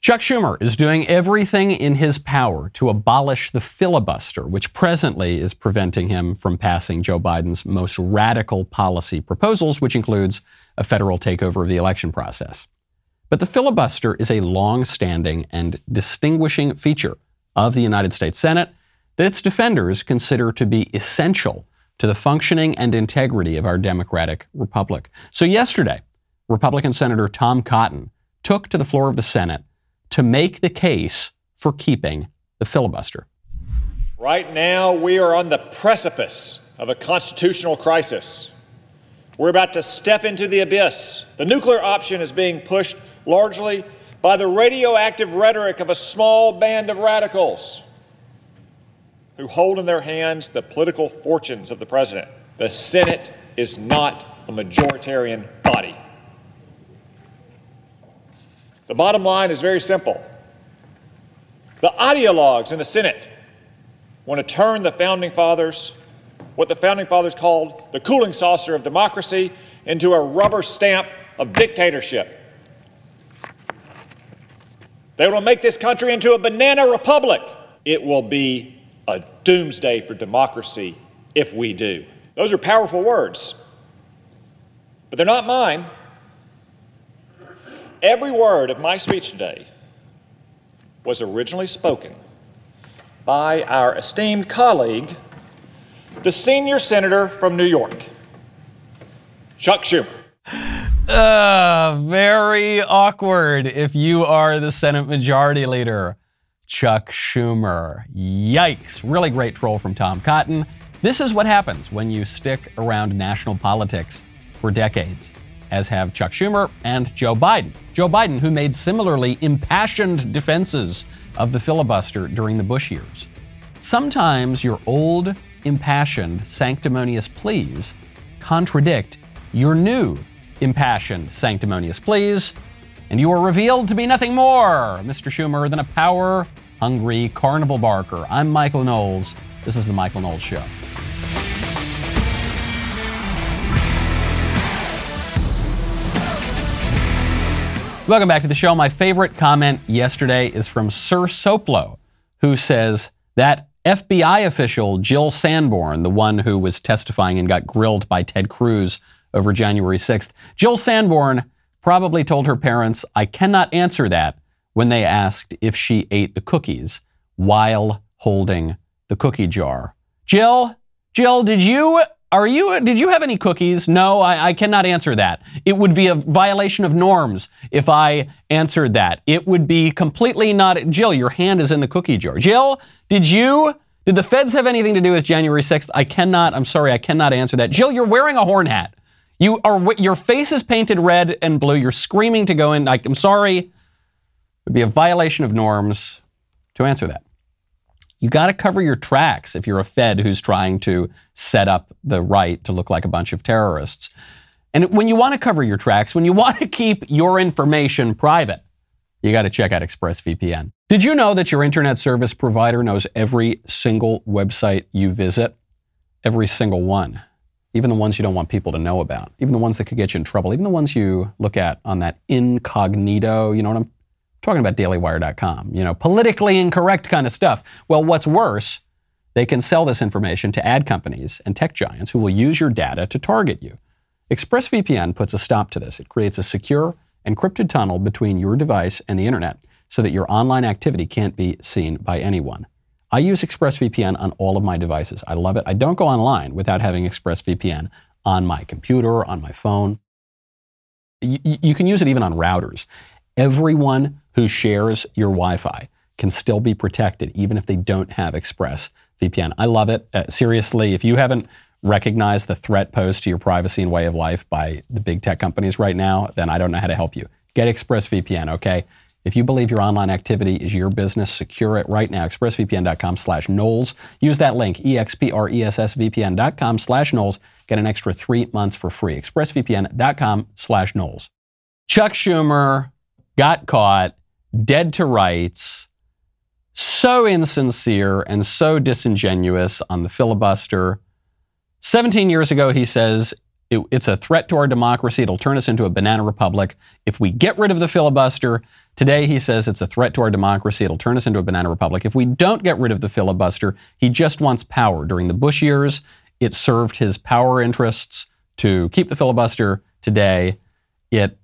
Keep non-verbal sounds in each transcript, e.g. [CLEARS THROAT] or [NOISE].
Chuck Schumer is doing everything in his power to abolish the filibuster, which presently is preventing him from passing Joe Biden's most radical policy proposals, which includes a federal takeover of the election process. But the filibuster is a long standing and distinguishing feature of the United States Senate that its defenders consider to be essential to the functioning and integrity of our democratic republic. So, yesterday, Republican Senator Tom Cotton took to the floor of the Senate to make the case for keeping the filibuster. Right now, we are on the precipice of a constitutional crisis. We're about to step into the abyss. The nuclear option is being pushed largely by the radioactive rhetoric of a small band of radicals who hold in their hands the political fortunes of the president. The Senate is not a majoritarian body. The bottom line is very simple. The ideologues in the Senate want to turn the founding fathers, what the founding fathers called the cooling saucer of democracy, into a rubber stamp of dictatorship. They will make this country into a banana republic. It will be a doomsday for democracy if we do. Those are powerful words, but they're not mine. Every word of my speech today was originally spoken by our esteemed colleague, the senior senator from New York, Chuck Schumer. Uh, very awkward if you are the Senate Majority Leader, Chuck Schumer. Yikes. Really great troll from Tom Cotton. This is what happens when you stick around national politics for decades as have Chuck Schumer and Joe Biden. Joe Biden, who made similarly impassioned defenses of the filibuster during the Bush years. Sometimes your old, impassioned, sanctimonious pleas contradict your new, impassioned, sanctimonious pleas, and you are revealed to be nothing more, Mr. Schumer, than a power hungry carnival barker. I'm Michael Knowles. This is The Michael Knowles Show. Welcome back to the show. My favorite comment yesterday is from Sir Soplo, who says that FBI official Jill Sanborn, the one who was testifying and got grilled by Ted Cruz over January 6th, Jill Sanborn probably told her parents, I cannot answer that when they asked if she ate the cookies while holding the cookie jar. Jill, Jill, did you are you, did you have any cookies? No, I, I, cannot answer that. It would be a violation of norms if I answered that. It would be completely not, Jill, your hand is in the cookie jar. Jill, did you, did the feds have anything to do with January 6th? I cannot, I'm sorry, I cannot answer that. Jill, you're wearing a horn hat. You are, your face is painted red and blue. You're screaming to go in. I, I'm sorry. It would be a violation of norms to answer that you got to cover your tracks if you're a Fed who's trying to set up the right to look like a bunch of terrorists. And when you want to cover your tracks, when you [LAUGHS] want to keep your information private, you got to check out ExpressVPN. Did you know that your internet service provider knows every single website you visit? Every single one. Even the ones you don't want people to know about. Even the ones that could get you in trouble. Even the ones you look at on that incognito, you know what I'm talking about dailywire.com, you know, politically incorrect kind of stuff. Well, what's worse, they can sell this information to ad companies and tech giants who will use your data to target you. ExpressVPN puts a stop to this. It creates a secure, encrypted tunnel between your device and the internet so that your online activity can't be seen by anyone. I use ExpressVPN on all of my devices. I love it. I don't go online without having ExpressVPN on my computer, on my phone. You, you can use it even on routers. Everyone who shares your Wi Fi can still be protected, even if they don't have Express VPN. I love it. Uh, seriously, if you haven't recognized the threat posed to your privacy and way of life by the big tech companies right now, then I don't know how to help you. Get ExpressVPN, okay? If you believe your online activity is your business, secure it right now. ExpressVPN.com slash Knowles. Use that link, expressvpn.com slash Knowles. Get an extra three months for free. ExpressVPN.com slash Knowles. Chuck Schumer got caught dead to rights, so insincere and so disingenuous on the filibuster. 17 years ago, he says, it, it's a threat to our democracy. It'll turn us into a banana republic. If we get rid of the filibuster, today he says it's a threat to our democracy. It'll turn us into a banana republic. If we don't get rid of the filibuster, he just wants power. During the Bush years, it served his power interests to keep the filibuster. Today, it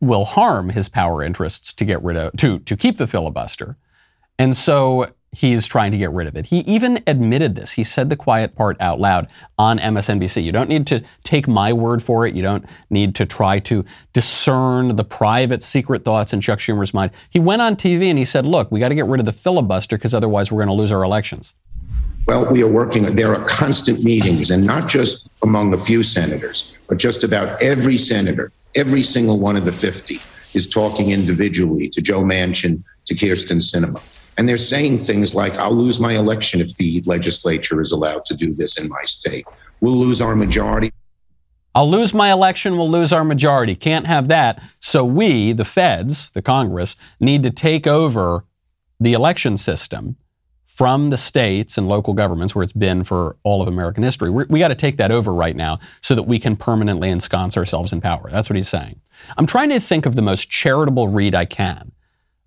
will harm his power interests to get rid of to to keep the filibuster. And so he's trying to get rid of it. He even admitted this. He said the quiet part out loud on MSNBC. You don't need to take my word for it. You don't need to try to discern the private secret thoughts in Chuck Schumer's mind. He went on TV and he said, "Look, we got to get rid of the filibuster because otherwise we're going to lose our elections." Well, we are working. There are constant meetings, and not just among a few senators, but just about every senator, every single one of the 50 is talking individually to Joe Manchin, to Kyrsten Sinema. And they're saying things like, I'll lose my election if the legislature is allowed to do this in my state. We'll lose our majority. I'll lose my election, we'll lose our majority. Can't have that. So we, the feds, the Congress, need to take over the election system from the states and local governments where it's been for all of American history. We're, we got to take that over right now so that we can permanently ensconce ourselves in power. That's what he's saying. I'm trying to think of the most charitable read I can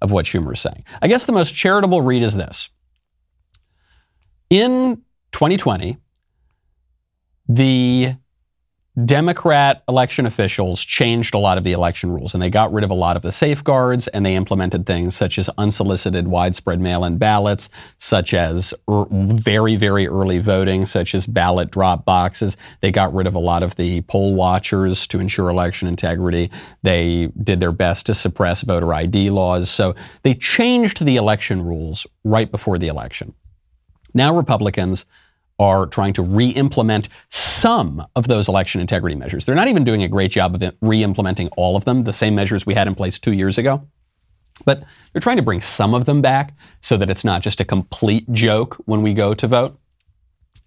of what Schumer's saying. I guess the most charitable read is this. In 2020, the Democrat election officials changed a lot of the election rules and they got rid of a lot of the safeguards and they implemented things such as unsolicited widespread mail in ballots, such as er, very, very early voting, such as ballot drop boxes. They got rid of a lot of the poll watchers to ensure election integrity. They did their best to suppress voter ID laws. So they changed the election rules right before the election. Now Republicans are trying to re implement some of those election integrity measures. They're not even doing a great job of re implementing all of them, the same measures we had in place two years ago. But they're trying to bring some of them back so that it's not just a complete joke when we go to vote.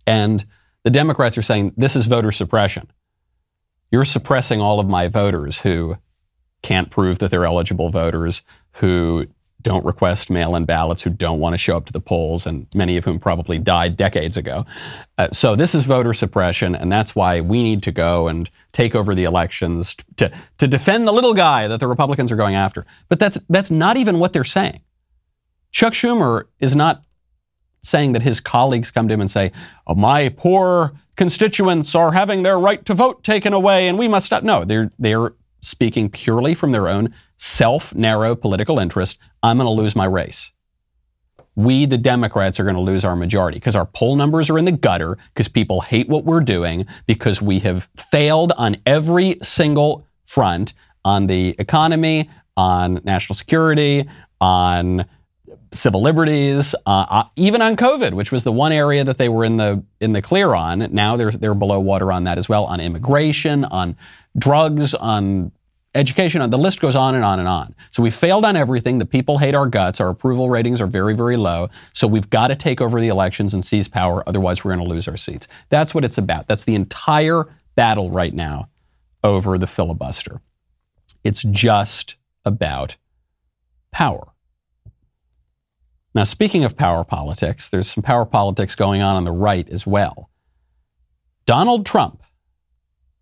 And the Democrats are saying this is voter suppression. You're suppressing all of my voters who can't prove that they're eligible voters, who don't request mail in ballots, who don't want to show up to the polls, and many of whom probably died decades ago. Uh, so this is voter suppression, and that's why we need to go and take over the elections to, to defend the little guy that the Republicans are going after. But that's, that's not even what they're saying. Chuck Schumer is not saying that his colleagues come to him and say, oh, my poor constituents are having their right to vote taken away and we must stop. No, they're, they're speaking purely from their own self narrow political interest. I'm going to lose my race. We, the Democrats, are going to lose our majority because our poll numbers are in the gutter, because people hate what we're doing, because we have failed on every single front on the economy, on national security, on civil liberties, uh, uh, even on COVID, which was the one area that they were in the in the clear on. Now they're they're below water on that as well. On immigration, on drugs, on education, On the list goes on and on and on. So we failed on everything. The people hate our guts. Our approval ratings are very, very low. So we've got to take over the elections and seize power. Otherwise, we're going to lose our seats. That's what it's about. That's the entire battle right now over the filibuster. It's just about power. Now, speaking of power politics, there's some power politics going on on the right as well. Donald Trump,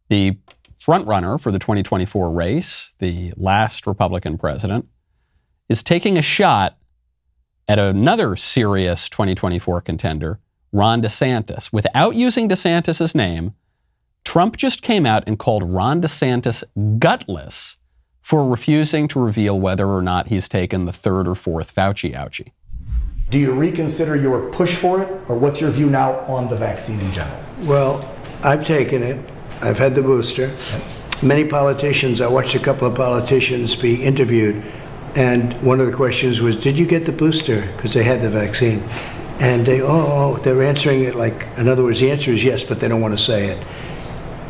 the frontrunner for the 2024 race, the last Republican president, is taking a shot at another serious 2024 contender, Ron DeSantis. Without using DeSantis' name, Trump just came out and called Ron DeSantis gutless for refusing to reveal whether or not he's taken the third or fourth Fauci ouchie. Do you reconsider your push for it, or what's your view now on the vaccine in general? Well, I've taken it. I've had the booster. Many politicians, I watched a couple of politicians be interviewed, and one of the questions was, Did you get the booster? Because they had the vaccine. And they, oh, oh, oh, they're answering it like, in other words, the answer is yes, but they don't want to say it.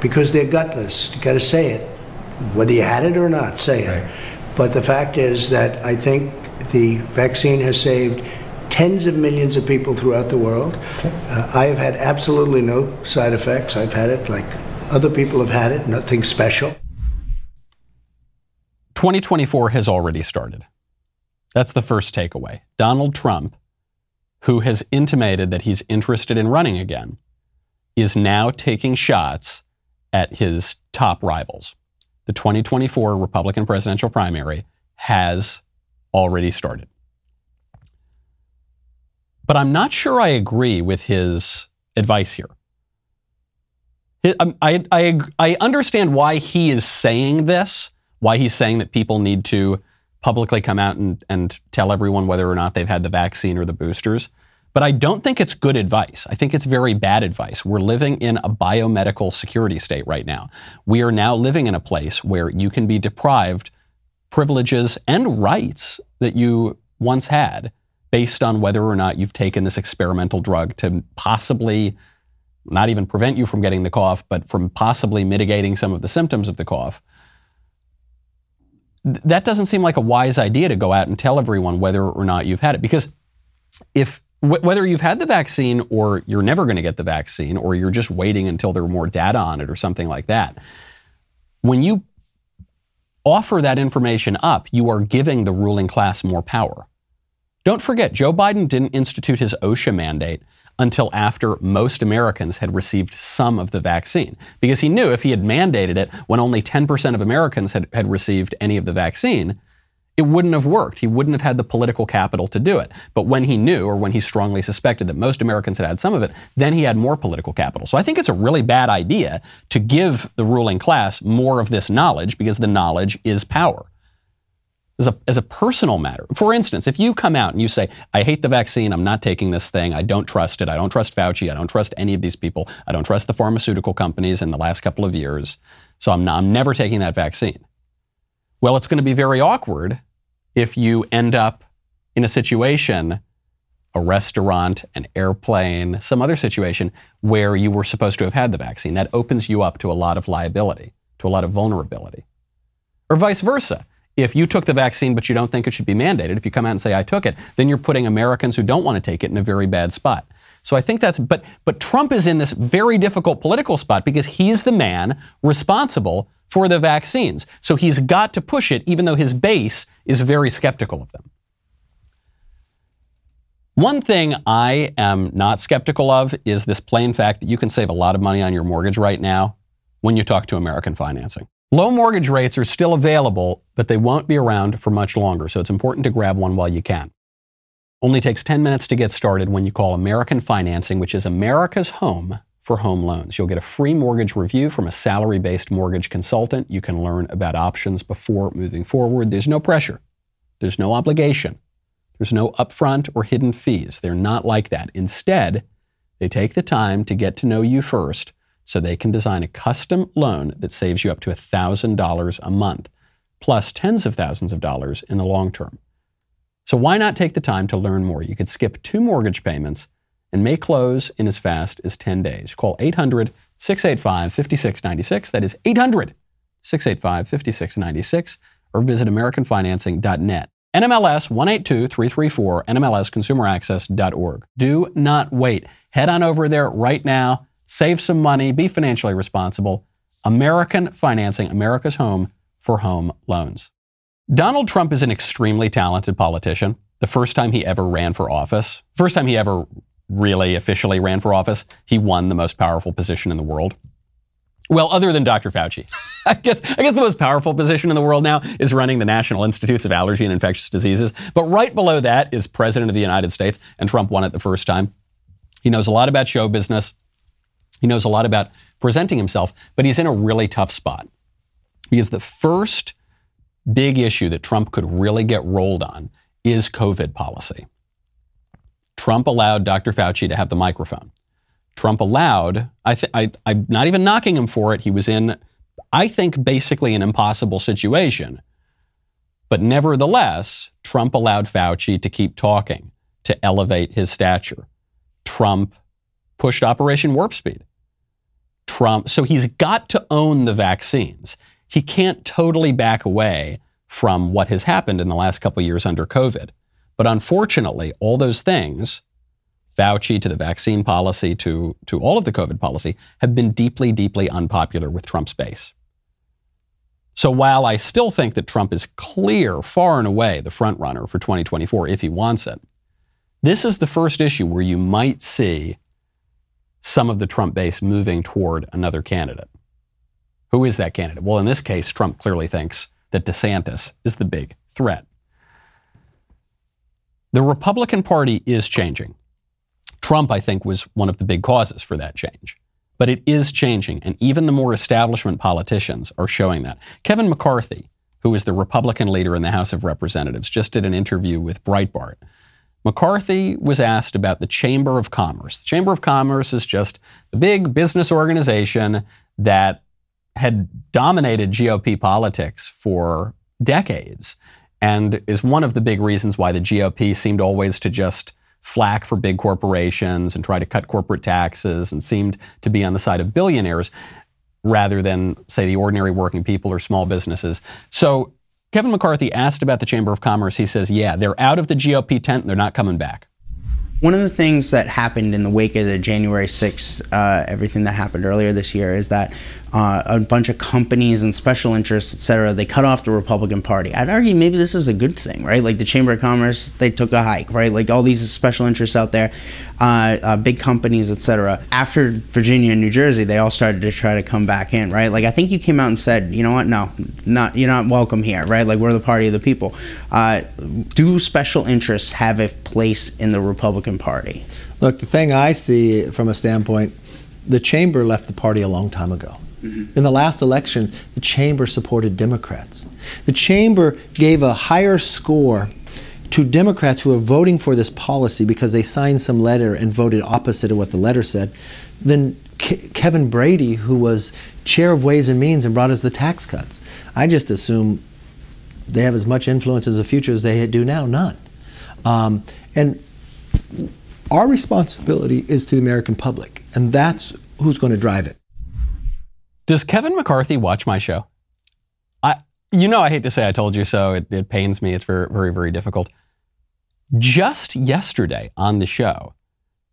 Because they're gutless. You got to say it. Whether you had it or not, say it. Right. But the fact is that I think the vaccine has saved tens of millions of people throughout the world. Uh, I have had absolutely no side effects. I've had it like other people have had it, nothing special. 2024 has already started. That's the first takeaway. Donald Trump, who has intimated that he's interested in running again, is now taking shots at his top rivals. The 2024 Republican presidential primary has already started. But I'm not sure I agree with his advice here. Um, I, I, I understand why he is saying this, why he's saying that people need to publicly come out and, and tell everyone whether or not they've had the vaccine or the boosters. But I don't think it's good advice. I think it's very bad advice. We're living in a biomedical security state right now. We are now living in a place where you can be deprived privileges and rights that you once had based on whether or not you've taken this experimental drug to possibly not even prevent you from getting the cough, but from possibly mitigating some of the symptoms of the cough. That doesn't seem like a wise idea to go out and tell everyone whether or not you've had it. Because if whether you've had the vaccine or you're never going to get the vaccine or you're just waiting until there are more data on it or something like that, when you offer that information up, you are giving the ruling class more power. Don't forget, Joe Biden didn't institute his OSHA mandate until after most Americans had received some of the vaccine. Because he knew if he had mandated it when only 10% of Americans had, had received any of the vaccine, it wouldn't have worked. He wouldn't have had the political capital to do it. But when he knew, or when he strongly suspected that most Americans had had some of it, then he had more political capital. So I think it's a really bad idea to give the ruling class more of this knowledge because the knowledge is power as a, as a personal matter. For instance, if you come out and you say, I hate the vaccine, I'm not taking this thing, I don't trust it, I don't trust Fauci, I don't trust any of these people, I don't trust the pharmaceutical companies in the last couple of years, so I'm, not, I'm never taking that vaccine. Well, it's going to be very awkward if you end up in a situation, a restaurant, an airplane, some other situation where you were supposed to have had the vaccine. That opens you up to a lot of liability, to a lot of vulnerability. Or vice versa if you took the vaccine but you don't think it should be mandated, if you come out and say I took it, then you're putting Americans who don't want to take it in a very bad spot. So I think that's but but Trump is in this very difficult political spot because he's the man responsible for the vaccines. So he's got to push it even though his base is very skeptical of them. One thing I am not skeptical of is this plain fact that you can save a lot of money on your mortgage right now when you talk to American Financing. Low mortgage rates are still available, but they won't be around for much longer, so it's important to grab one while you can. Only takes 10 minutes to get started when you call American Financing, which is America's home for home loans. You'll get a free mortgage review from a salary based mortgage consultant. You can learn about options before moving forward. There's no pressure, there's no obligation, there's no upfront or hidden fees. They're not like that. Instead, they take the time to get to know you first so they can design a custom loan that saves you up to $1,000 a month, plus tens of thousands of dollars in the long term. So why not take the time to learn more? You could skip two mortgage payments and may close in as fast as 10 days. Call 800 685 5696. That is 800 685 5696 or visit AmericanFinancing.net. NMLS 182334, NMLSConsumerAccess.org. Do not wait. Head on over there right now save some money, be financially responsible. American Financing, America's home for home loans. Donald Trump is an extremely talented politician. The first time he ever ran for office, first time he ever really officially ran for office, he won the most powerful position in the world. Well, other than Dr. Fauci. [LAUGHS] I guess, I guess the most powerful position in the world now is running the National Institutes of Allergy and Infectious Diseases. But right below that is President of the United States, and Trump won it the first time. He knows a lot about show business. He knows a lot about presenting himself, but he's in a really tough spot. Because the first big issue that Trump could really get rolled on is COVID policy. Trump allowed Dr. Fauci to have the microphone. Trump allowed, I th- I, I'm not even knocking him for it. He was in, I think, basically an impossible situation. But nevertheless, Trump allowed Fauci to keep talking, to elevate his stature. Trump pushed Operation Warp Speed. Trump. So he's got to own the vaccines. He can't totally back away from what has happened in the last couple years under COVID. But unfortunately, all those things, Fauci to the vaccine policy to, to all of the COVID policy, have been deeply, deeply unpopular with Trump's base. So while I still think that Trump is clear, far and away, the front runner for 2024 if he wants it, this is the first issue where you might see some of the Trump base moving toward another candidate. Who is that candidate? Well, in this case, Trump clearly thinks that DeSantis is the big threat. The Republican Party is changing. Trump, I think, was one of the big causes for that change. But it is changing, and even the more establishment politicians are showing that. Kevin McCarthy, who is the Republican leader in the House of Representatives, just did an interview with Breitbart. McCarthy was asked about the Chamber of Commerce. The Chamber of Commerce is just a big business organization that had dominated GOP politics for decades and is one of the big reasons why the GOP seemed always to just flack for big corporations and try to cut corporate taxes and seemed to be on the side of billionaires rather than, say, the ordinary working people or small businesses. So Kevin McCarthy asked about the Chamber of Commerce. He says, yeah, they're out of the GOP tent and they're not coming back. One of the things that happened in the wake of the January 6th, uh, everything that happened earlier this year, is that uh, a bunch of companies and special interests, et cetera, they cut off the Republican Party. I'd argue maybe this is a good thing, right? Like the Chamber of Commerce, they took a hike, right? Like all these special interests out there, uh, uh, big companies, et cetera. After Virginia and New Jersey, they all started to try to come back in, right? Like I think you came out and said, you know what? No, not you're not welcome here, right? Like we're the party of the people. Uh, do special interests have a place in the Republican Party? Look, the thing I see from a standpoint, the chamber left the party a long time ago. Mm-hmm. In the last election, the chamber supported Democrats. The chamber gave a higher score to Democrats who are voting for this policy because they signed some letter and voted opposite of what the letter said than Ke- Kevin Brady, who was chair of Ways and Means and brought us the tax cuts. I just assume they have as much influence in the future as they do now, none. Um, and our responsibility is to the American public, and that's who's going to drive it. Does Kevin McCarthy watch my show? I, you know, I hate to say I told you so. It, it pains me. It's very, very, very difficult. Just yesterday on the show,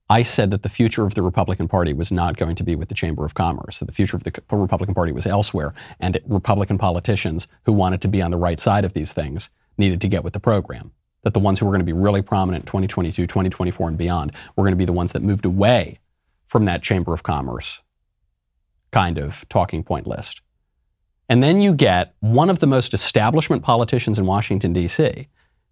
I said that the future of the Republican Party was not going to be with the Chamber of Commerce, that the future of the Republican Party was elsewhere, and Republican politicians who wanted to be on the right side of these things needed to get with the program. That the ones who were going to be really prominent in 2022, 2024, and beyond were going to be the ones that moved away from that Chamber of Commerce kind of talking point list. And then you get one of the most establishment politicians in Washington, D.C.,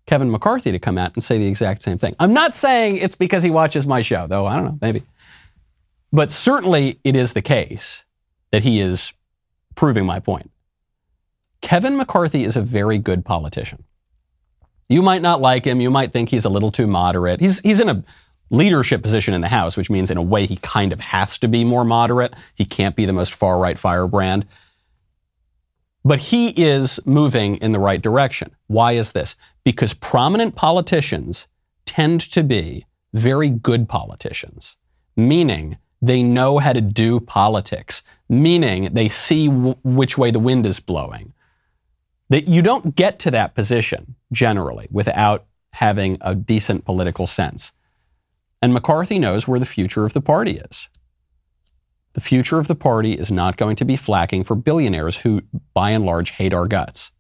Kevin McCarthy, to come out and say the exact same thing. I'm not saying it's because he watches my show, though. I don't know, maybe. But certainly it is the case that he is proving my point. Kevin McCarthy is a very good politician. You might not like him. You might think he's a little too moderate. He's, he's in a leadership position in the House, which means in a way he kind of has to be more moderate. He can't be the most far right firebrand. But he is moving in the right direction. Why is this? Because prominent politicians tend to be very good politicians, meaning they know how to do politics, meaning they see w- which way the wind is blowing. That you don't get to that position generally without having a decent political sense. And McCarthy knows where the future of the party is. The future of the party is not going to be flacking for billionaires who, by and large, hate our guts.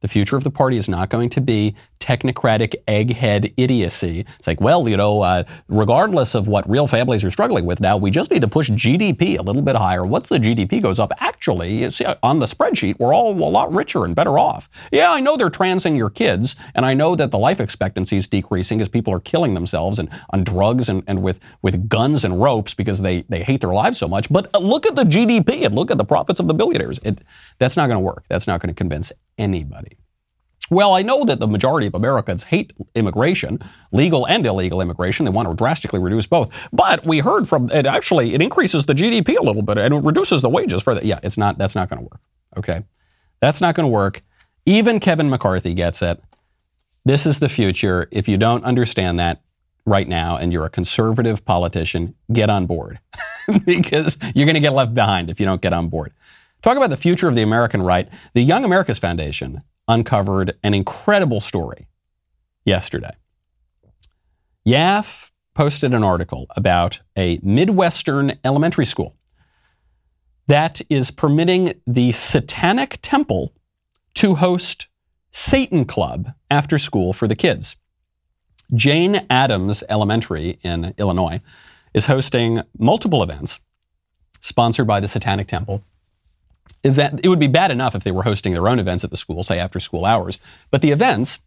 The future of the party is not going to be technocratic egghead idiocy. It's like, well, you know, uh, regardless of what real families are struggling with now, we just need to push GDP a little bit higher. Once the GDP goes up, actually, see, on the spreadsheet, we're all a lot richer and better off. Yeah, I know they're transing your kids, and I know that the life expectancy is decreasing as people are killing themselves and on drugs and, and with, with guns and ropes because they, they hate their lives so much. But uh, look at the GDP and look at the profits of the billionaires. It, that's not going to work. That's not going to convince anybody. Well, I know that the majority of Americans hate immigration, legal and illegal immigration. They want to drastically reduce both. But we heard from it actually it increases the GDP a little bit and it reduces the wages for that. Yeah, it's not that's not going to work. Okay. That's not going to work. Even Kevin McCarthy gets it. This is the future. If you don't understand that right now and you're a conservative politician, get on board [LAUGHS] because you're going to get left behind if you don't get on board. Talk about the future of the American right. The Young America's Foundation uncovered an incredible story yesterday. YAF posted an article about a Midwestern elementary school that is permitting the Satanic Temple to host Satan Club after school for the kids. Jane Addams Elementary in Illinois is hosting multiple events sponsored by the Satanic Temple event, it would be bad enough if they were hosting their own events at the school, say after school hours, but the events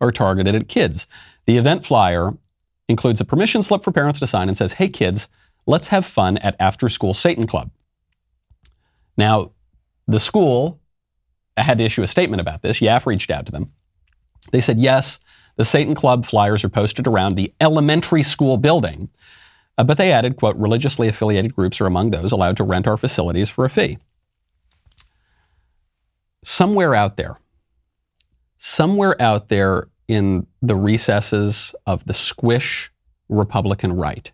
are targeted at kids. The event flyer includes a permission slip for parents to sign and says, Hey kids, let's have fun at After School Satan Club. Now, the school had to issue a statement about this. YAF reached out to them. They said, Yes, the Satan Club flyers are posted around the elementary school building. Uh, but they added, quote, religiously affiliated groups are among those allowed to rent our facilities for a fee. Somewhere out there, somewhere out there in the recesses of the squish Republican right,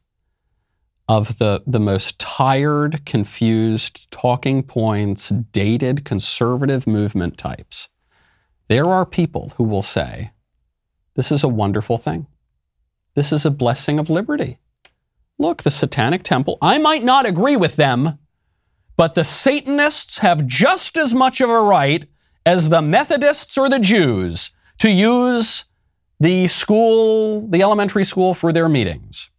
of the, the most tired, confused, talking points, dated conservative movement types, there are people who will say, this is a wonderful thing. This is a blessing of liberty. Look, the Satanic Temple, I might not agree with them, but the Satanists have just as much of a right as the Methodists or the Jews to use the school, the elementary school, for their meetings.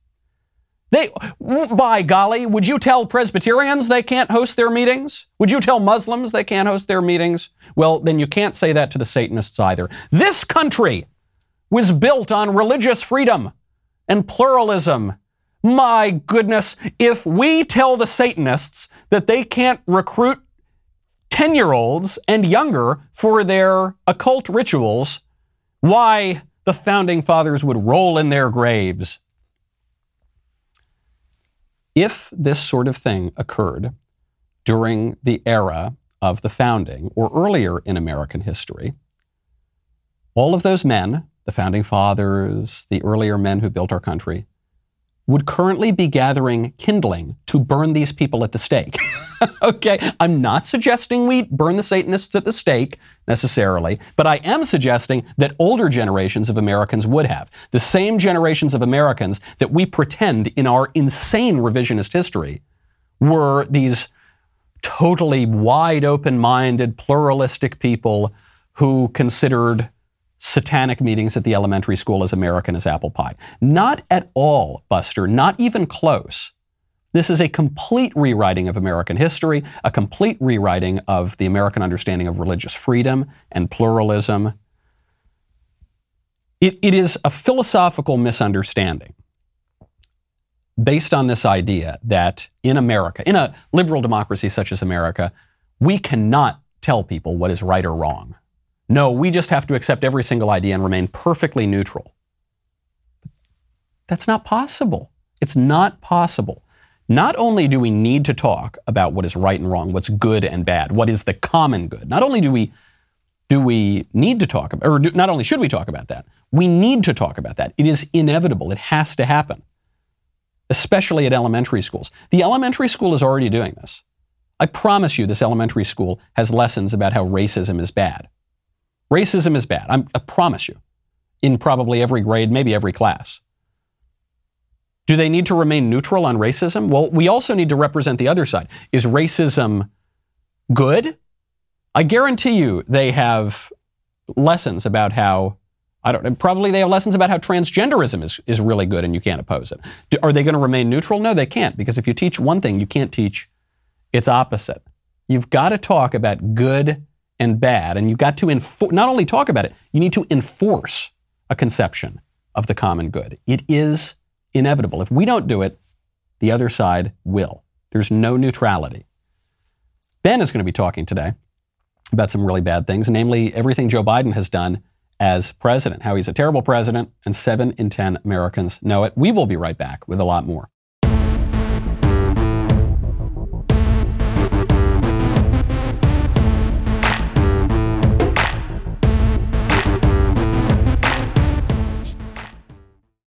They, by golly, would you tell Presbyterians they can't host their meetings? Would you tell Muslims they can't host their meetings? Well, then you can't say that to the Satanists either. This country was built on religious freedom and pluralism. My goodness, if we tell the Satanists that they can't recruit 10 year olds and younger for their occult rituals, why the founding fathers would roll in their graves. If this sort of thing occurred during the era of the founding or earlier in American history, all of those men, the founding fathers, the earlier men who built our country, would currently be gathering kindling to burn these people at the stake. [LAUGHS] okay, I'm not suggesting we burn the Satanists at the stake necessarily, but I am suggesting that older generations of Americans would have. The same generations of Americans that we pretend in our insane revisionist history were these totally wide open minded, pluralistic people who considered satanic meetings at the elementary school as American as apple pie. Not at all, Buster, not even close. This is a complete rewriting of American history, a complete rewriting of the American understanding of religious freedom and pluralism. It, it is a philosophical misunderstanding based on this idea that in America, in a liberal democracy such as America, we cannot tell people what is right or wrong. No, we just have to accept every single idea and remain perfectly neutral. That's not possible. It's not possible. Not only do we need to talk about what is right and wrong, what's good and bad, what is the common good. Not only do we do we need to talk about, or do, not only should we talk about that, we need to talk about that. It is inevitable. It has to happen, especially at elementary schools. The elementary school is already doing this. I promise you, this elementary school has lessons about how racism is bad. Racism is bad. I'm, I promise you, in probably every grade, maybe every class. Do they need to remain neutral on racism? Well, we also need to represent the other side. Is racism good? I guarantee you they have lessons about how I don't know, probably they have lessons about how transgenderism is, is really good and you can't oppose it. Do, are they going to remain neutral? No, they can't because if you teach one thing, you can't teach its opposite. You've got to talk about good and bad. And you've got to enfor- not only talk about it, you need to enforce a conception of the common good. It is inevitable. If we don't do it, the other side will. There's no neutrality. Ben is going to be talking today about some really bad things, namely everything Joe Biden has done as president, how he's a terrible president, and seven in 10 Americans know it. We will be right back with a lot more.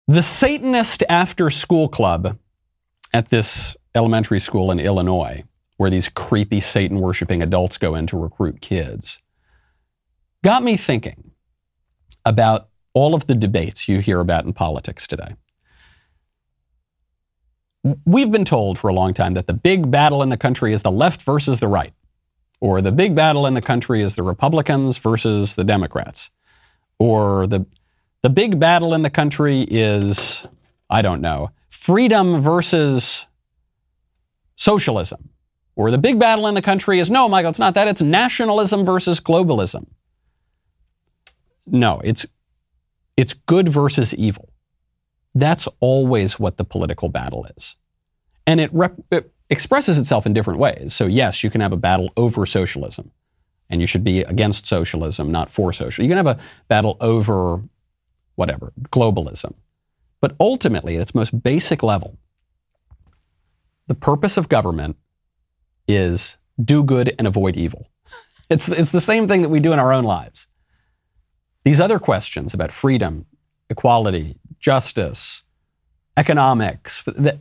The Satanist After School Club at this elementary school in Illinois, where these creepy Satan worshiping adults go in to recruit kids, got me thinking about all of the debates you hear about in politics today. We've been told for a long time that the big battle in the country is the left versus the right, or the big battle in the country is the Republicans versus the Democrats, or the the big battle in the country is, I don't know, freedom versus socialism, Or the big battle in the country is no, Michael, it's not that. It's nationalism versus globalism. No, it's, it's good versus evil. That's always what the political battle is. And it, rep- it expresses itself in different ways. So, yes, you can have a battle over socialism, and you should be against socialism, not for social. You can have a battle over whatever, globalism. But ultimately, at its most basic level, the purpose of government is do good and avoid evil. [LAUGHS] It's, it's the same thing that we do in our own lives. These other questions about freedom, equality, justice, economics, that,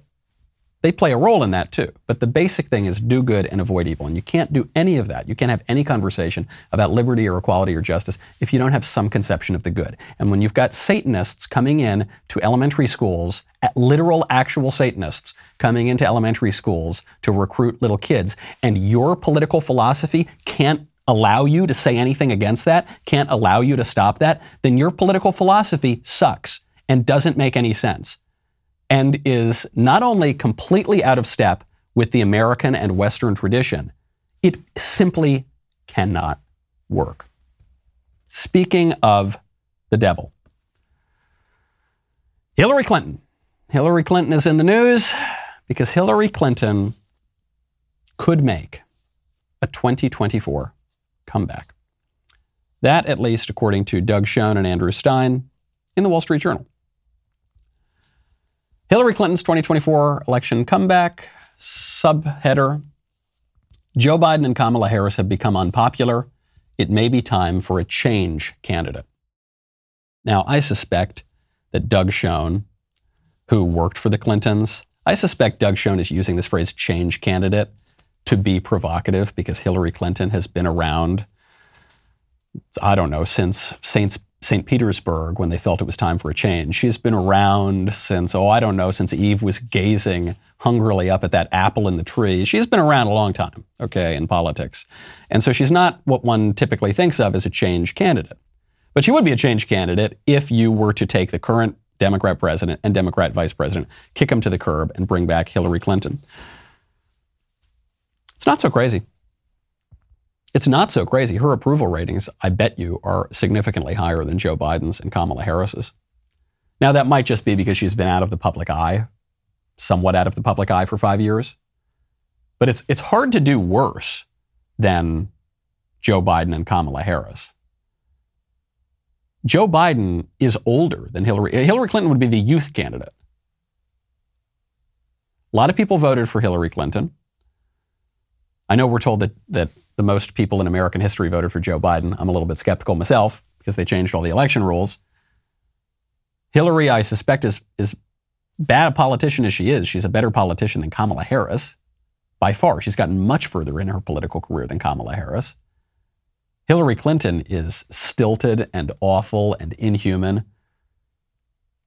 they play a role in that too. But the basic thing is do good and avoid evil. And you can't do any of that. You can't have any conversation about liberty or equality or justice if you don't have some conception of the good. And when you've got Satanists coming in to elementary schools, literal, actual Satanists coming into elementary schools to recruit little kids, and your political philosophy can't allow you to say anything against that, can't allow you to stop that, then your political philosophy sucks and doesn't make any sense and is not only completely out of step with the American and Western tradition, it simply cannot work. Speaking of the devil, Hillary Clinton. Hillary Clinton is in the news because Hillary Clinton could make a 2024 comeback. That, at least, according to Doug Schoen and Andrew Stein in the Wall Street Journal. Hillary Clinton's 2024 election comeback, subheader Joe Biden and Kamala Harris have become unpopular. It may be time for a change candidate. Now, I suspect that Doug Schoen, who worked for the Clintons, I suspect Doug Schoen is using this phrase change candidate to be provocative because Hillary Clinton has been around, I don't know, since Saints St. Petersburg when they felt it was time for a change. She's been around since, oh, I don't know, since Eve was gazing hungrily up at that apple in the tree. She's been around a long time, okay, in politics. And so she's not what one typically thinks of as a change candidate. But she would be a change candidate if you were to take the current Democrat president and Democrat vice president, kick them to the curb, and bring back Hillary Clinton. It's not so crazy. It's not so crazy. Her approval ratings, I bet you, are significantly higher than Joe Biden's and Kamala Harris's. Now, that might just be because she's been out of the public eye, somewhat out of the public eye for five years. But it's, it's hard to do worse than Joe Biden and Kamala Harris. Joe Biden is older than Hillary. Hillary Clinton would be the youth candidate. A lot of people voted for Hillary Clinton. I know we're told that, that the most people in American history voted for Joe Biden. I'm a little bit skeptical myself because they changed all the election rules. Hillary, I suspect, is, is bad a politician as she is. She's a better politician than Kamala Harris by far. She's gotten much further in her political career than Kamala Harris. Hillary Clinton is stilted and awful and inhuman.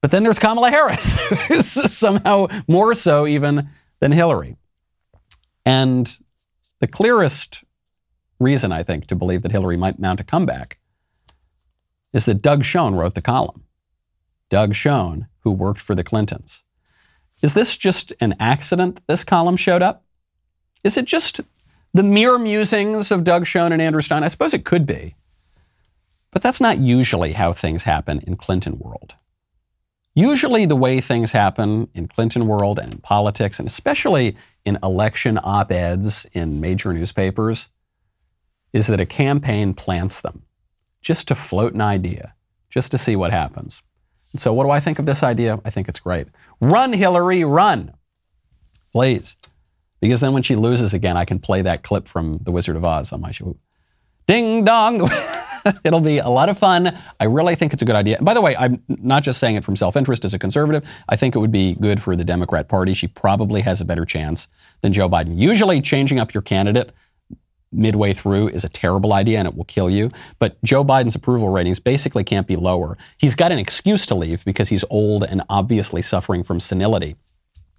But then there's Kamala Harris, [LAUGHS] who's somehow more so even than Hillary. And the clearest reason, I think, to believe that Hillary might mount a comeback is that Doug Schoen wrote the column. Doug Schoen, who worked for the Clintons. Is this just an accident that this column showed up? Is it just the mere musings of Doug Schoen and Andrew Stein? I suppose it could be. But that's not usually how things happen in Clinton world. Usually, the way things happen in Clinton world and in politics, and especially in election op eds in major newspapers, is that a campaign plants them just to float an idea, just to see what happens. And so, what do I think of this idea? I think it's great. Run, Hillary, run. Please. Because then when she loses again, I can play that clip from The Wizard of Oz on my show. Ding dong. [LAUGHS] [LAUGHS] It'll be a lot of fun. I really think it's a good idea. And by the way, I'm not just saying it from self interest as a conservative. I think it would be good for the Democrat Party. She probably has a better chance than Joe Biden. Usually, changing up your candidate midway through is a terrible idea and it will kill you. But Joe Biden's approval ratings basically can't be lower. He's got an excuse to leave because he's old and obviously suffering from senility.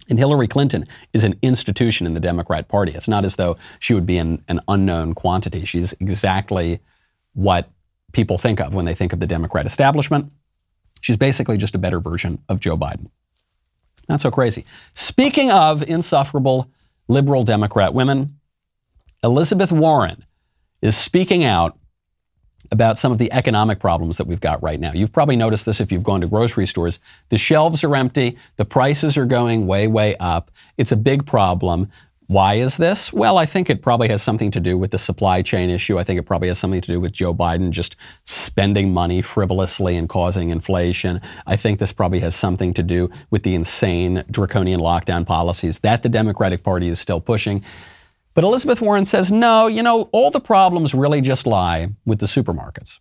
And Hillary Clinton is an institution in the Democrat Party. It's not as though she would be an, an unknown quantity. She's exactly what people think of when they think of the Democrat establishment. She's basically just a better version of Joe Biden. Not so crazy. Speaking of insufferable liberal Democrat women, Elizabeth Warren is speaking out about some of the economic problems that we've got right now. You've probably noticed this if you've gone to grocery stores. The shelves are empty, the prices are going way, way up. It's a big problem. Why is this? Well, I think it probably has something to do with the supply chain issue. I think it probably has something to do with Joe Biden just spending money frivolously and causing inflation. I think this probably has something to do with the insane draconian lockdown policies that the Democratic Party is still pushing. But Elizabeth Warren says, no, you know, all the problems really just lie with the supermarkets.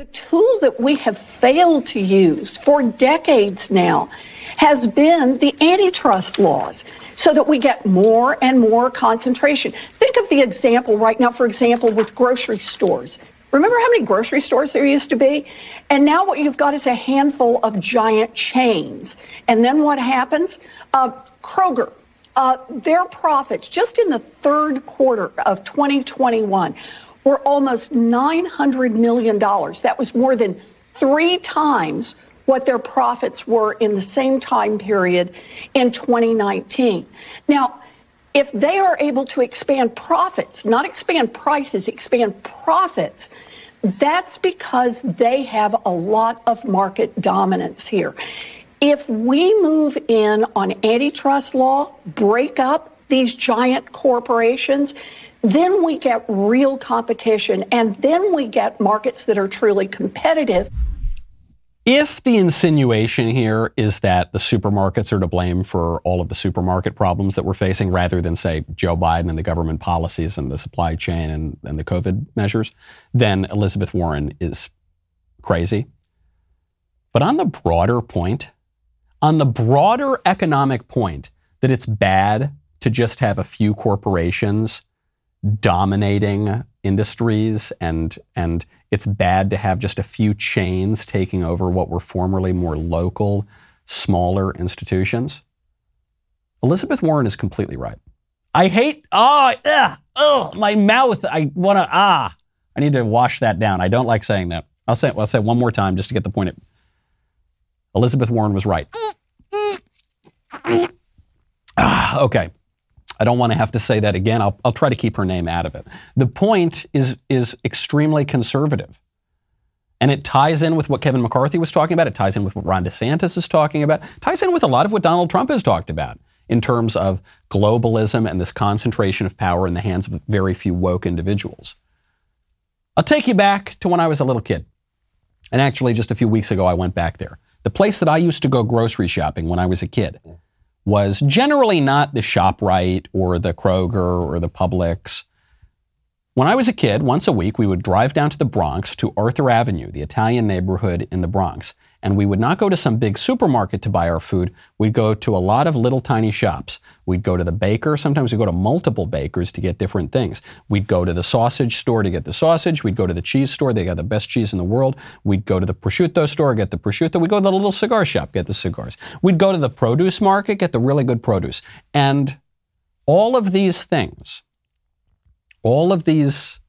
The tool that we have failed to use for decades now has been the antitrust laws so that we get more and more concentration. Think of the example right now, for example, with grocery stores. Remember how many grocery stores there used to be? And now what you've got is a handful of giant chains. And then what happens? Uh, Kroger uh, their profits just in the third quarter of 2021 were almost $900 million. That was more than three times what their profits were in the same time period in 2019. Now, if they are able to expand profits, not expand prices, expand profits, that's because they have a lot of market dominance here. If we move in on antitrust law, break up these giant corporations, then we get real competition and then we get markets that are truly competitive. If the insinuation here is that the supermarkets are to blame for all of the supermarket problems that we're facing, rather than, say, Joe Biden and the government policies and the supply chain and, and the COVID measures, then Elizabeth Warren is crazy. But on the broader point, on the broader economic point that it's bad to just have a few corporations dominating industries and and it's bad to have just a few chains taking over what were formerly more local smaller institutions. Elizabeth warren is completely right. I hate ah oh, oh my mouth i want to ah i need to wash that down. I don't like saying that. I'll say i'll say it one more time just to get the point. Elizabeth warren was right. Ah, okay. I don't want to have to say that again. I'll, I'll try to keep her name out of it. The point is, is extremely conservative. And it ties in with what Kevin McCarthy was talking about. It ties in with what Ron DeSantis is talking about. It ties in with a lot of what Donald Trump has talked about in terms of globalism and this concentration of power in the hands of very few woke individuals. I'll take you back to when I was a little kid. And actually, just a few weeks ago, I went back there. The place that I used to go grocery shopping when I was a kid was generally not the ShopRite or the Kroger or the Publix. When I was a kid, once a week, we would drive down to the Bronx to Arthur Avenue, the Italian neighborhood in the Bronx, and we would not go to some big supermarket to buy our food. We'd go to a lot of little tiny shops. We'd go to the baker. Sometimes we'd go to multiple bakers to get different things. We'd go to the sausage store to get the sausage. We'd go to the cheese store. They got the best cheese in the world. We'd go to the prosciutto store, get the prosciutto. We'd go to the little cigar shop, get the cigars. We'd go to the produce market, get the really good produce. And all of these things, all of these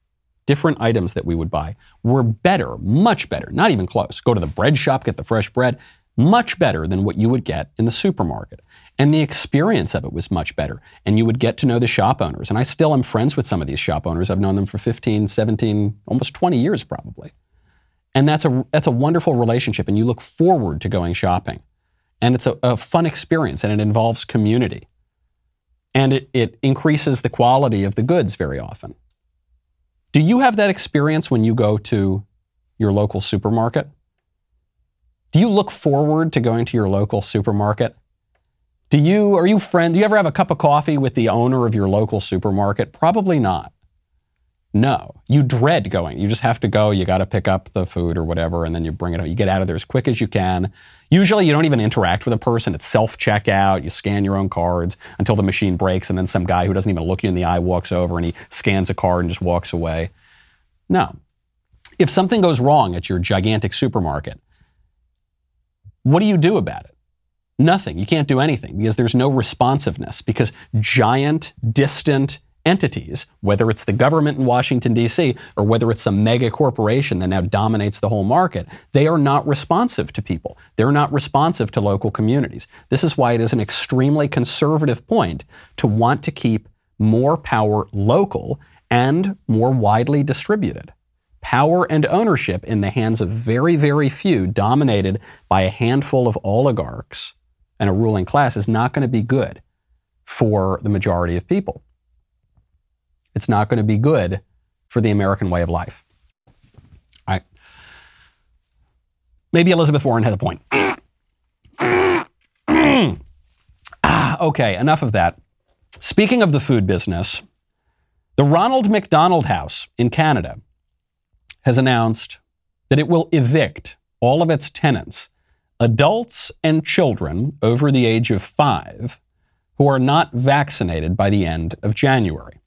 different items that we would buy were better, much better, not even close. Go to the bread shop, get the fresh bread, much better than what you would get in the supermarket. And the experience of it was much better. And you would get to know the shop owners. And I still am friends with some of these shop owners. I've known them for 15, 17, almost 20 years probably. And that's a, that's a wonderful relationship. And you look forward to going shopping. And it's a, a fun experience and it involves community. And it, it increases the quality of the goods very often. Do you have that experience when you go to your local supermarket? Do you look forward to going to your local supermarket? Do you are you friend? Do you ever have a cup of coffee with the owner of your local supermarket? Probably not. No, you dread going. You just have to go. You got to pick up the food or whatever, and then you bring it. Up. You get out of there as quick as you can. Usually, you don't even interact with a person. It's self checkout. You scan your own cards until the machine breaks, and then some guy who doesn't even look you in the eye walks over and he scans a card and just walks away. No. If something goes wrong at your gigantic supermarket, what do you do about it? Nothing. You can't do anything because there's no responsiveness because giant, distant entities, whether it's the government in Washington, D.C., or whether it's some mega corporation that now dominates the whole market, they are not responsive to people. They're not responsive to local communities. This is why it is an extremely conservative point to want to keep more power local and more widely distributed. Power and ownership in the hands of very, very few, dominated by a handful of oligarchs and a ruling class, is not going to be good for the majority of people. It's not going to be good for the American way of life. All right. Maybe Elizabeth Warren had a point. [CLEARS THROAT] ah, okay, enough of that. Speaking of the food business, the Ronald McDonald House in Canada has announced that it will evict all of its tenants, adults and children over the age of five, who are not vaccinated by the end of January.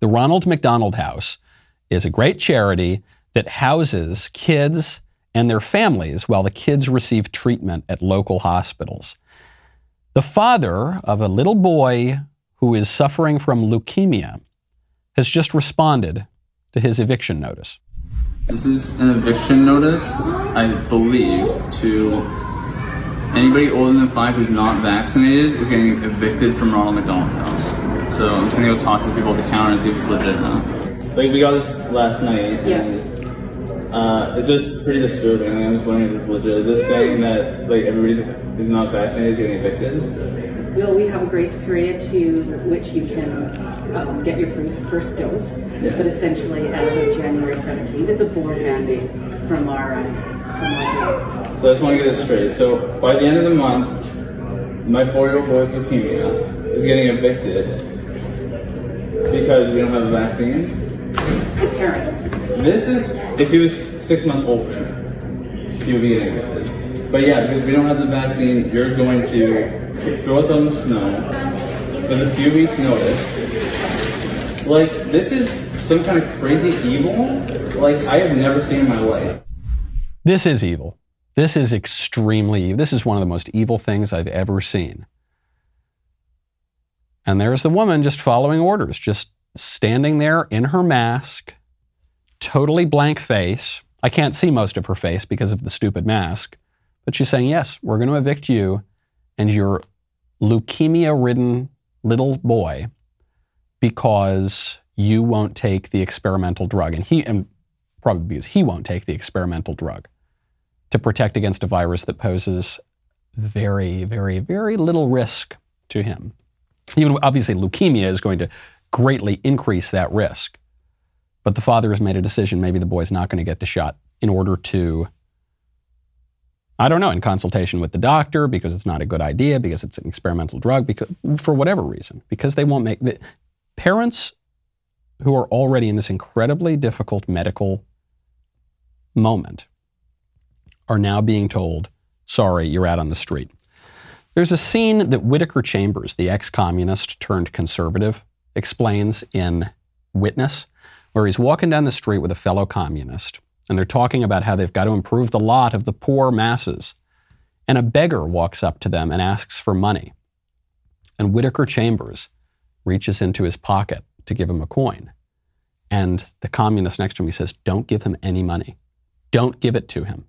The Ronald McDonald House is a great charity that houses kids and their families while the kids receive treatment at local hospitals. The father of a little boy who is suffering from leukemia has just responded to his eviction notice. This is an eviction notice, I believe, to anybody older than five who's not vaccinated is getting evicted from Ronald McDonald House. So I'm just gonna go talk to the people at the counter and see if it's legit or not. Like we got this last night. Yes. And, uh, it's just pretty disturbing. I'm just wondering if it's legit. Is this saying that like everybody who's not vaccinated is getting evicted? Well, we have a grace period to which you can um, get your fir- first dose, but essentially as of January 17th, it's a board mandate from our um, from our So I just want to get this straight. So by the end of the month, my four-year-old boy with leukemia is getting evicted because we don't have a vaccine. the parents. This is if he was six months older, he would be getting evicted. But yeah, because we don't have the vaccine, you're going to us on the snow with a few weeks' notice. Like this is some kind of crazy evil like I have never seen in my life. This is evil. This is extremely evil. This is one of the most evil things I've ever seen. And there's the woman just following orders, just standing there in her mask, totally blank face. I can't see most of her face because of the stupid mask, but she's saying, Yes, we're going to evict you and your leukemia ridden little boy because you won't take the experimental drug. And he, and probably because he won't take the experimental drug to protect against a virus that poses very, very, very little risk to him. Even obviously, leukemia is going to greatly increase that risk. But the father has made a decision maybe the boy's not going to get the shot in order to, I don't know, in consultation with the doctor because it's not a good idea, because it's an experimental drug, because, for whatever reason, because they won't make the parents who are already in this incredibly difficult medical moment are now being told, sorry, you're out on the street. There's a scene that Whittaker Chambers, the ex communist turned conservative, explains in Witness, where he's walking down the street with a fellow communist, and they're talking about how they've got to improve the lot of the poor masses. And a beggar walks up to them and asks for money. And Whittaker Chambers reaches into his pocket to give him a coin. And the communist next to him, says, Don't give him any money. Don't give it to him.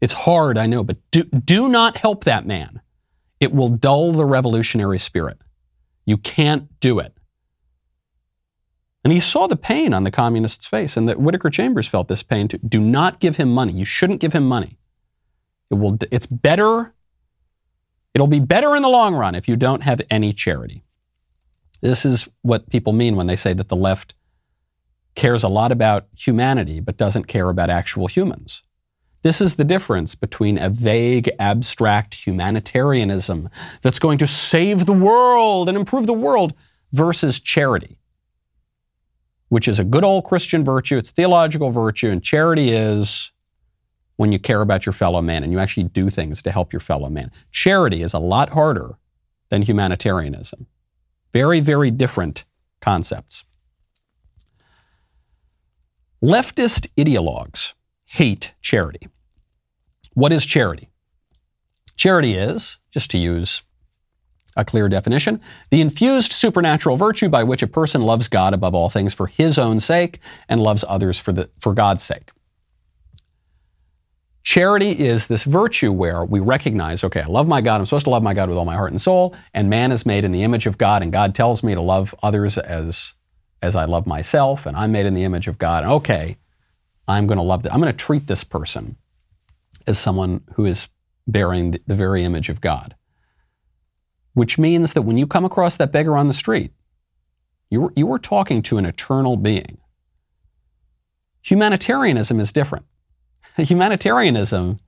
It's hard, I know, but do, do not help that man. It will dull the revolutionary spirit. You can't do it. And he saw the pain on the communist's face, and that Whittaker Chambers felt this pain too. Do not give him money. You shouldn't give him money. It will, it's better, it'll be better in the long run if you don't have any charity. This is what people mean when they say that the left cares a lot about humanity but doesn't care about actual humans. This is the difference between a vague, abstract humanitarianism that's going to save the world and improve the world versus charity, which is a good old Christian virtue. It's theological virtue, and charity is when you care about your fellow man and you actually do things to help your fellow man. Charity is a lot harder than humanitarianism. Very, very different concepts. Leftist ideologues hate charity. What is charity? Charity is, just to use a clear definition, the infused supernatural virtue by which a person loves God above all things for his own sake and loves others for, the, for God's sake. Charity is this virtue where we recognize, okay, I love my God. I'm supposed to love my God with all my heart and soul. And man is made in the image of God, and God tells me to love others as, as I love myself, and I'm made in the image of God. Okay, I'm going to love that. I'm going to treat this person as someone who is bearing the, the very image of God. Which means that when you come across that beggar on the street, you are, you are talking to an eternal being. Humanitarianism is different. [LAUGHS] Humanitarianism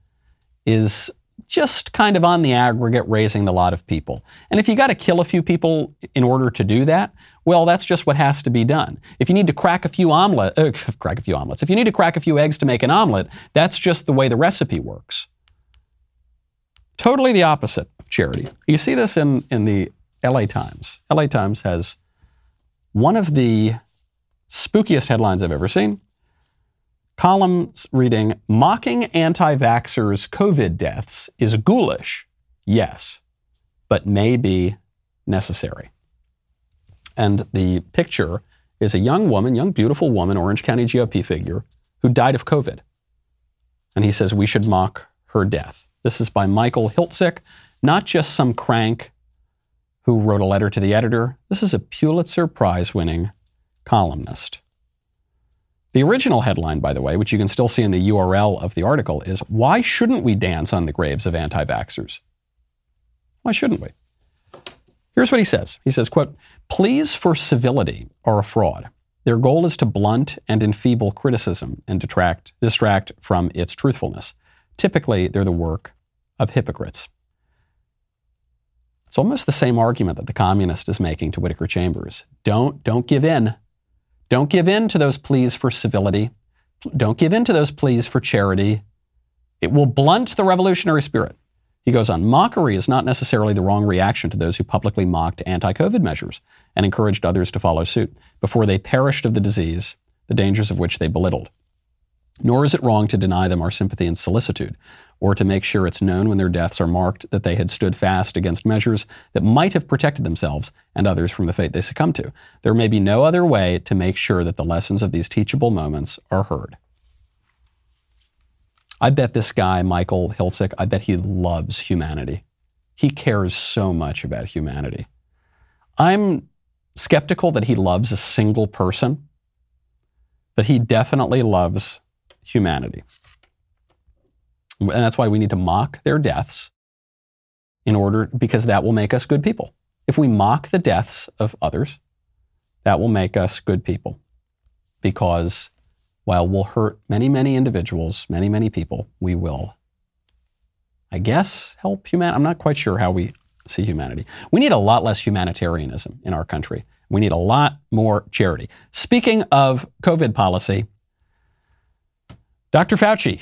is just kind of on the aggregate raising the lot of people. And if you got to kill a few people in order to do that, well, that's just what has to be done. If you need to crack a few omelet, uh, [LAUGHS] crack a few omelets. If you need to crack a few eggs to make an omelet, that's just the way the recipe works. Totally the opposite of charity. You see this in, in the LA Times. LA Times has one of the spookiest headlines I've ever seen columns reading Mocking anti vaxxers' COVID deaths is ghoulish. Yes, but may be necessary. And the picture is a young woman, young, beautiful woman, Orange County GOP figure, who died of COVID. And he says we should mock her death. This is by Michael Hiltzik, not just some crank who wrote a letter to the editor. This is a Pulitzer Prize winning columnist. The original headline, by the way, which you can still see in the URL of the article, is Why shouldn't we dance on the graves of anti vaxxers? Why shouldn't we? Here's what he says. He says, quote, pleas for civility are a fraud. Their goal is to blunt and enfeeble criticism and detract, distract from its truthfulness. Typically, they're the work of hypocrites. It's almost the same argument that the communist is making to Whittaker Chambers. Don't, don't give in. Don't give in to those pleas for civility. Don't give in to those pleas for charity. It will blunt the revolutionary spirit. He goes on, mockery is not necessarily the wrong reaction to those who publicly mocked anti COVID measures and encouraged others to follow suit before they perished of the disease, the dangers of which they belittled. Nor is it wrong to deny them our sympathy and solicitude, or to make sure it's known when their deaths are marked that they had stood fast against measures that might have protected themselves and others from the fate they succumbed to. There may be no other way to make sure that the lessons of these teachable moments are heard. I bet this guy, Michael Hiltzik, I bet he loves humanity. He cares so much about humanity. I'm skeptical that he loves a single person, but he definitely loves humanity. And that's why we need to mock their deaths in order, because that will make us good people. If we mock the deaths of others, that will make us good people. Because while we'll hurt many, many individuals, many, many people, we will, I guess, help humanity. I'm not quite sure how we see humanity. We need a lot less humanitarianism in our country. We need a lot more charity. Speaking of COVID policy, Dr. Fauci,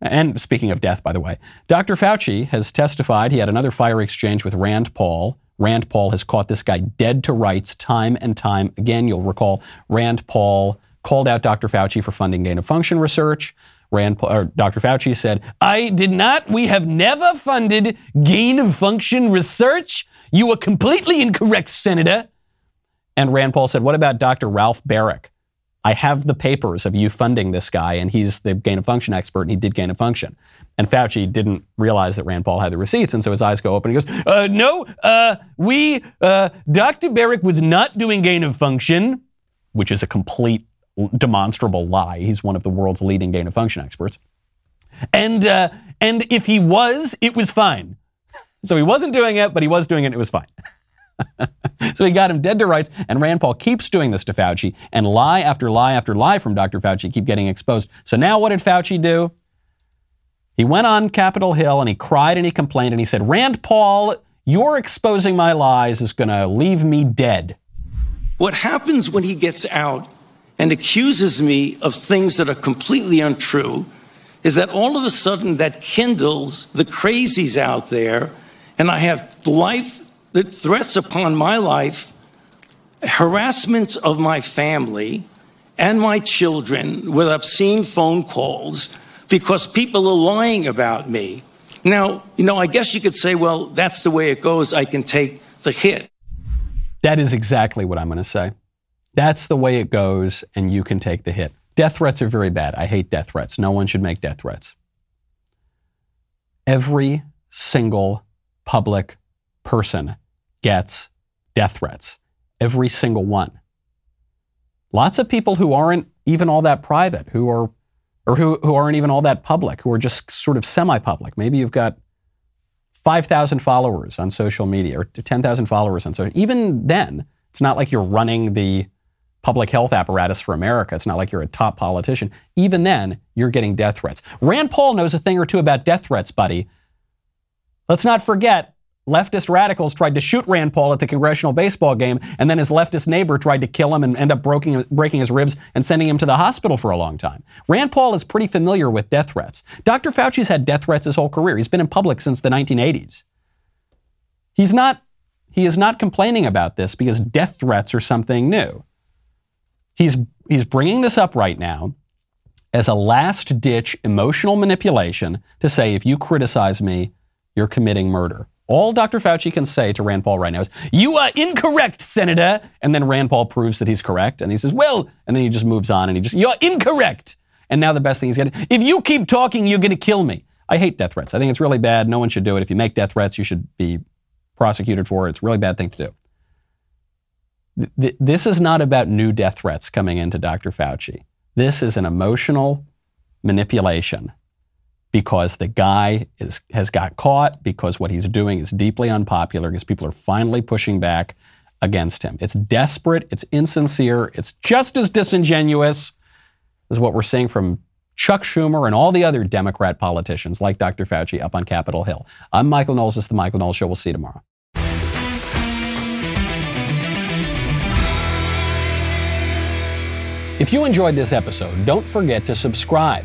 and speaking of death, by the way, Dr. Fauci has testified he had another fire exchange with Rand Paul. Rand Paul has caught this guy dead to rights time and time again. You'll recall Rand Paul called out Dr. Fauci for funding gain of function research. Rand, or Dr. Fauci said, I did not, we have never funded gain of function research. You are completely incorrect, Senator. And Rand Paul said, What about Dr. Ralph Baric? I have the papers of you funding this guy, and he's the gain of function expert, and he did gain of function. And Fauci didn't realize that Rand Paul had the receipts, and so his eyes go open. He goes, uh, "No, uh, we, uh, Dr. Baric was not doing gain of function, which is a complete demonstrable lie. He's one of the world's leading gain of function experts. And uh, and if he was, it was fine. [LAUGHS] So he wasn't doing it, but he was doing it. It was fine." [LAUGHS] [LAUGHS] so he got him dead to rights. And Rand Paul keeps doing this to Fauci, and lie after lie after lie from Dr. Fauci keep getting exposed. So now what did Fauci do? He went on Capitol Hill and he cried and he complained and he said, Rand Paul, your exposing my lies is going to leave me dead. What happens when he gets out and accuses me of things that are completely untrue is that all of a sudden that kindles the crazies out there, and I have life the threats upon my life, harassments of my family and my children with obscene phone calls because people are lying about me. Now, you know, I guess you could say, well, that's the way it goes. I can take the hit. That is exactly what I'm going to say. That's the way it goes, and you can take the hit. Death threats are very bad. I hate death threats. No one should make death threats. Every single public person gets death threats. Every single one. Lots of people who aren't even all that private, who are, or who, who aren't even all that public, who are just sort of semi public. Maybe you've got 5,000 followers on social media or 10,000 followers on social Even then, it's not like you're running the public health apparatus for America. It's not like you're a top politician. Even then, you're getting death threats. Rand Paul knows a thing or two about death threats, buddy. Let's not forget leftist radicals tried to shoot Rand Paul at the congressional baseball game, and then his leftist neighbor tried to kill him and end up breaking, breaking his ribs and sending him to the hospital for a long time. Rand Paul is pretty familiar with death threats. Dr. Fauci's had death threats his whole career. He's been in public since the 1980s. He's not, he is not complaining about this because death threats are something new. He's, he's bringing this up right now as a last ditch emotional manipulation to say, if you criticize me, you're committing murder. All Dr. Fauci can say to Rand Paul right now is, You are incorrect, Senator. And then Rand Paul proves that he's correct. And he says, Well, and then he just moves on and he just, You're incorrect. And now the best thing he's getting, if you keep talking, you're going to kill me. I hate death threats. I think it's really bad. No one should do it. If you make death threats, you should be prosecuted for it. It's a really bad thing to do. Th- this is not about new death threats coming into Dr. Fauci. This is an emotional manipulation because the guy is, has got caught, because what he's doing is deeply unpopular, because people are finally pushing back against him. It's desperate, it's insincere, it's just as disingenuous as what we're seeing from Chuck Schumer and all the other Democrat politicians like Dr. Fauci up on Capitol Hill. I'm Michael Knowles. This is The Michael Knowles Show. We'll see you tomorrow. If you enjoyed this episode, don't forget to subscribe.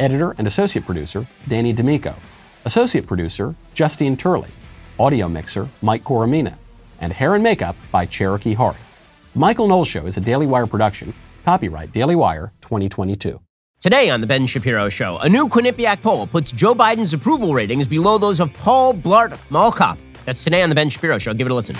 Editor and associate producer, Danny D'Amico. Associate producer, Justine Turley. Audio mixer, Mike Coromina. And hair and makeup by Cherokee Hart. Michael Knowles Show is a Daily Wire production. Copyright Daily Wire 2022. Today on The Ben Shapiro Show, a new Quinnipiac poll puts Joe Biden's approval ratings below those of Paul Blart Mall Cop. That's today on The Ben Shapiro Show. Give it a listen.